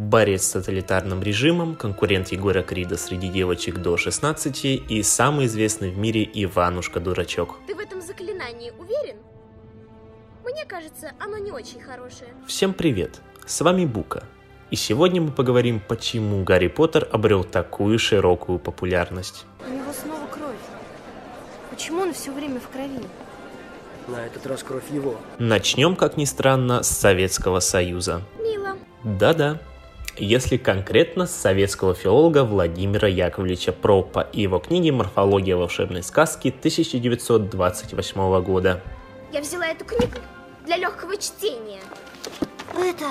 борец с тоталитарным режимом, конкурент Егора Крида среди девочек до 16 и самый известный в мире Иванушка-дурачок. Ты в этом заклинании уверен? Мне кажется, оно не очень хорошее. Всем привет! С вами Бука. И сегодня мы поговорим, почему Гарри Поттер обрел такую широкую популярность. У него снова кровь. Почему он все время в крови? На этот раз кровь его. Начнем, как ни странно, с Советского Союза. Мило. Да-да. Если конкретно с советского филолога Владимира Яковлевича Пропа и его книги «Морфология волшебной сказки» 1928 года. Я взяла эту книгу для легкого чтения. Это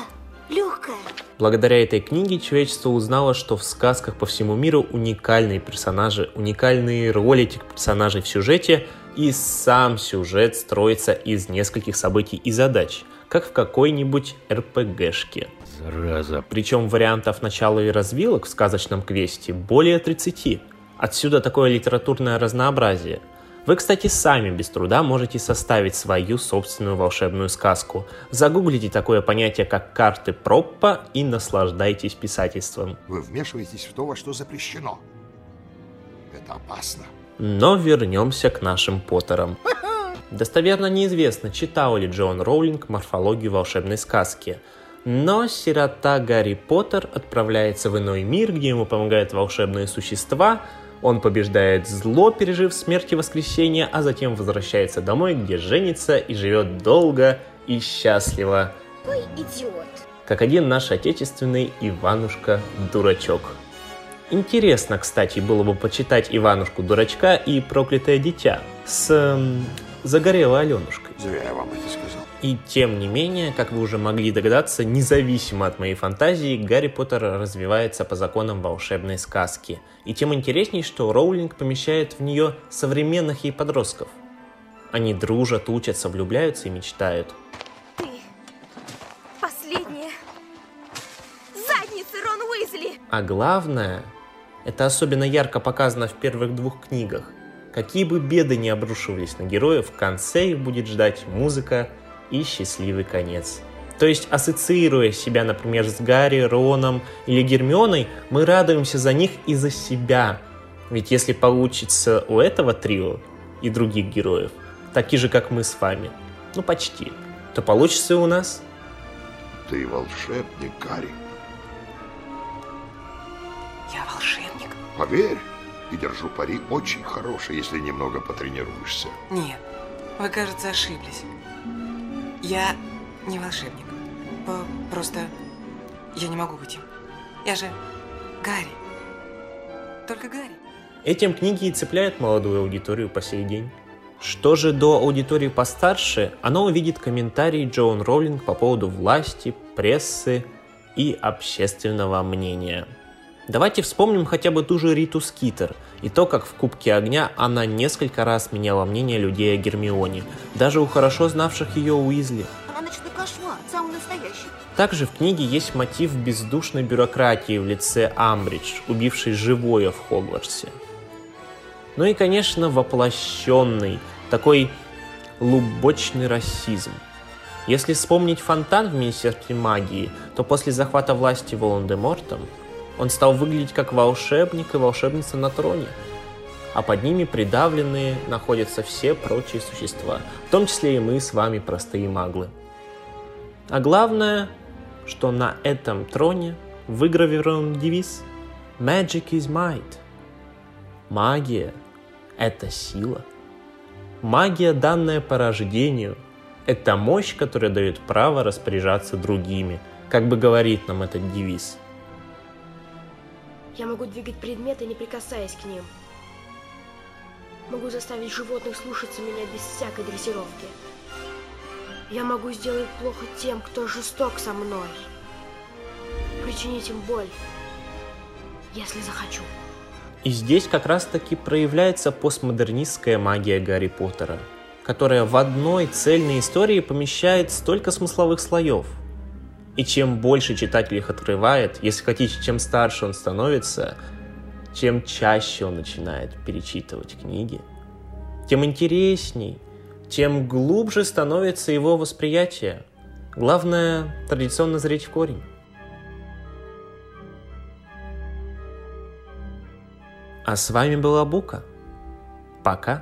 легкое. Благодаря этой книге человечество узнало, что в сказках по всему миру уникальные персонажи, уникальные роли этих персонажей в сюжете, и сам сюжет строится из нескольких событий и задач, как в какой-нибудь РПГшке. Зараза. Причем вариантов начала и развилок в сказочном квесте более 30. Отсюда такое литературное разнообразие. Вы, кстати, сами без труда можете составить свою собственную волшебную сказку. Загуглите такое понятие, как карты Проппа и наслаждайтесь писательством. Вы вмешиваетесь в то, во что запрещено. Это опасно. Но вернемся к нашим Поттерам. Достоверно неизвестно, читал ли Джон Роулинг морфологию волшебной сказки. Но сирота Гарри Поттер отправляется в иной мир, где ему помогают волшебные существа, он побеждает зло, пережив смерть и воскресенье, а затем возвращается домой, где женится и живет долго и счастливо, Ой, идиот. как один наш отечественный Иванушка-дурачок. Интересно, кстати, было бы почитать Иванушку-дурачка и проклятое дитя с эм, загорелой Аленушкой. Зря я вам это сказал. И тем не менее, как вы уже могли догадаться, независимо от моей фантазии, Гарри Поттер развивается по законам волшебной сказки. И тем интересней, что Роулинг помещает в нее современных ей подростков. Они дружат, учатся, влюбляются и мечтают. Ты последняя. Задница Рон Уизли. А главное, это особенно ярко показано в первых двух книгах. Какие бы беды ни обрушивались на героев, в конце их будет ждать музыка и счастливый конец. То есть, ассоциируя себя, например, с Гарри, Роном или Гермионой, мы радуемся за них и за себя. Ведь если получится у этого трио и других героев, такие же, как мы с вами, ну почти, то получится и у нас. Ты волшебник, Гарри. Я волшебник. Поверь, и держу пари очень хороший, если немного потренируешься. Нет, вы, кажется, ошиблись. Я не волшебник. Просто я не могу быть им. Я же Гарри. Только Гарри. Этим книги и цепляют молодую аудиторию по сей день. Что же до аудитории постарше, она увидит комментарии Джоан Роулинг по поводу власти, прессы и общественного мнения. Давайте вспомним хотя бы ту же Риту Скитер и то, как в Кубке Огня она несколько раз меняла мнение людей о Гермионе, даже у хорошо знавших ее Уизли. Она ночной кошмар, самый настоящий. Также в книге есть мотив бездушной бюрократии в лице Амбридж, убившей живое в Хогвартсе. Ну и, конечно, воплощенный, такой лубочный расизм. Если вспомнить фонтан в Министерстве магии, то после захвата власти Волан-де-Мортом он стал выглядеть как волшебник и волшебница на троне. А под ними придавленные находятся все прочие существа, в том числе и мы с вами, простые маглы. А главное, что на этом троне выгравирован девиз «Magic is might». Магия – это сила. Магия, данная по рождению, это мощь, которая дает право распоряжаться другими, как бы говорит нам этот девиз. Я могу двигать предметы, не прикасаясь к ним. Могу заставить животных слушаться меня без всякой дрессировки. Я могу сделать плохо тем, кто жесток со мной. Причинить им боль, если захочу. И здесь как раз-таки проявляется постмодернистская магия Гарри Поттера, которая в одной цельной истории помещает столько смысловых слоев. И чем больше читатель их открывает, если хотите, чем старше он становится, чем чаще он начинает перечитывать книги, тем интересней, тем глубже становится его восприятие. Главное, традиционно зреть в корень. А с вами была Бука. Пока.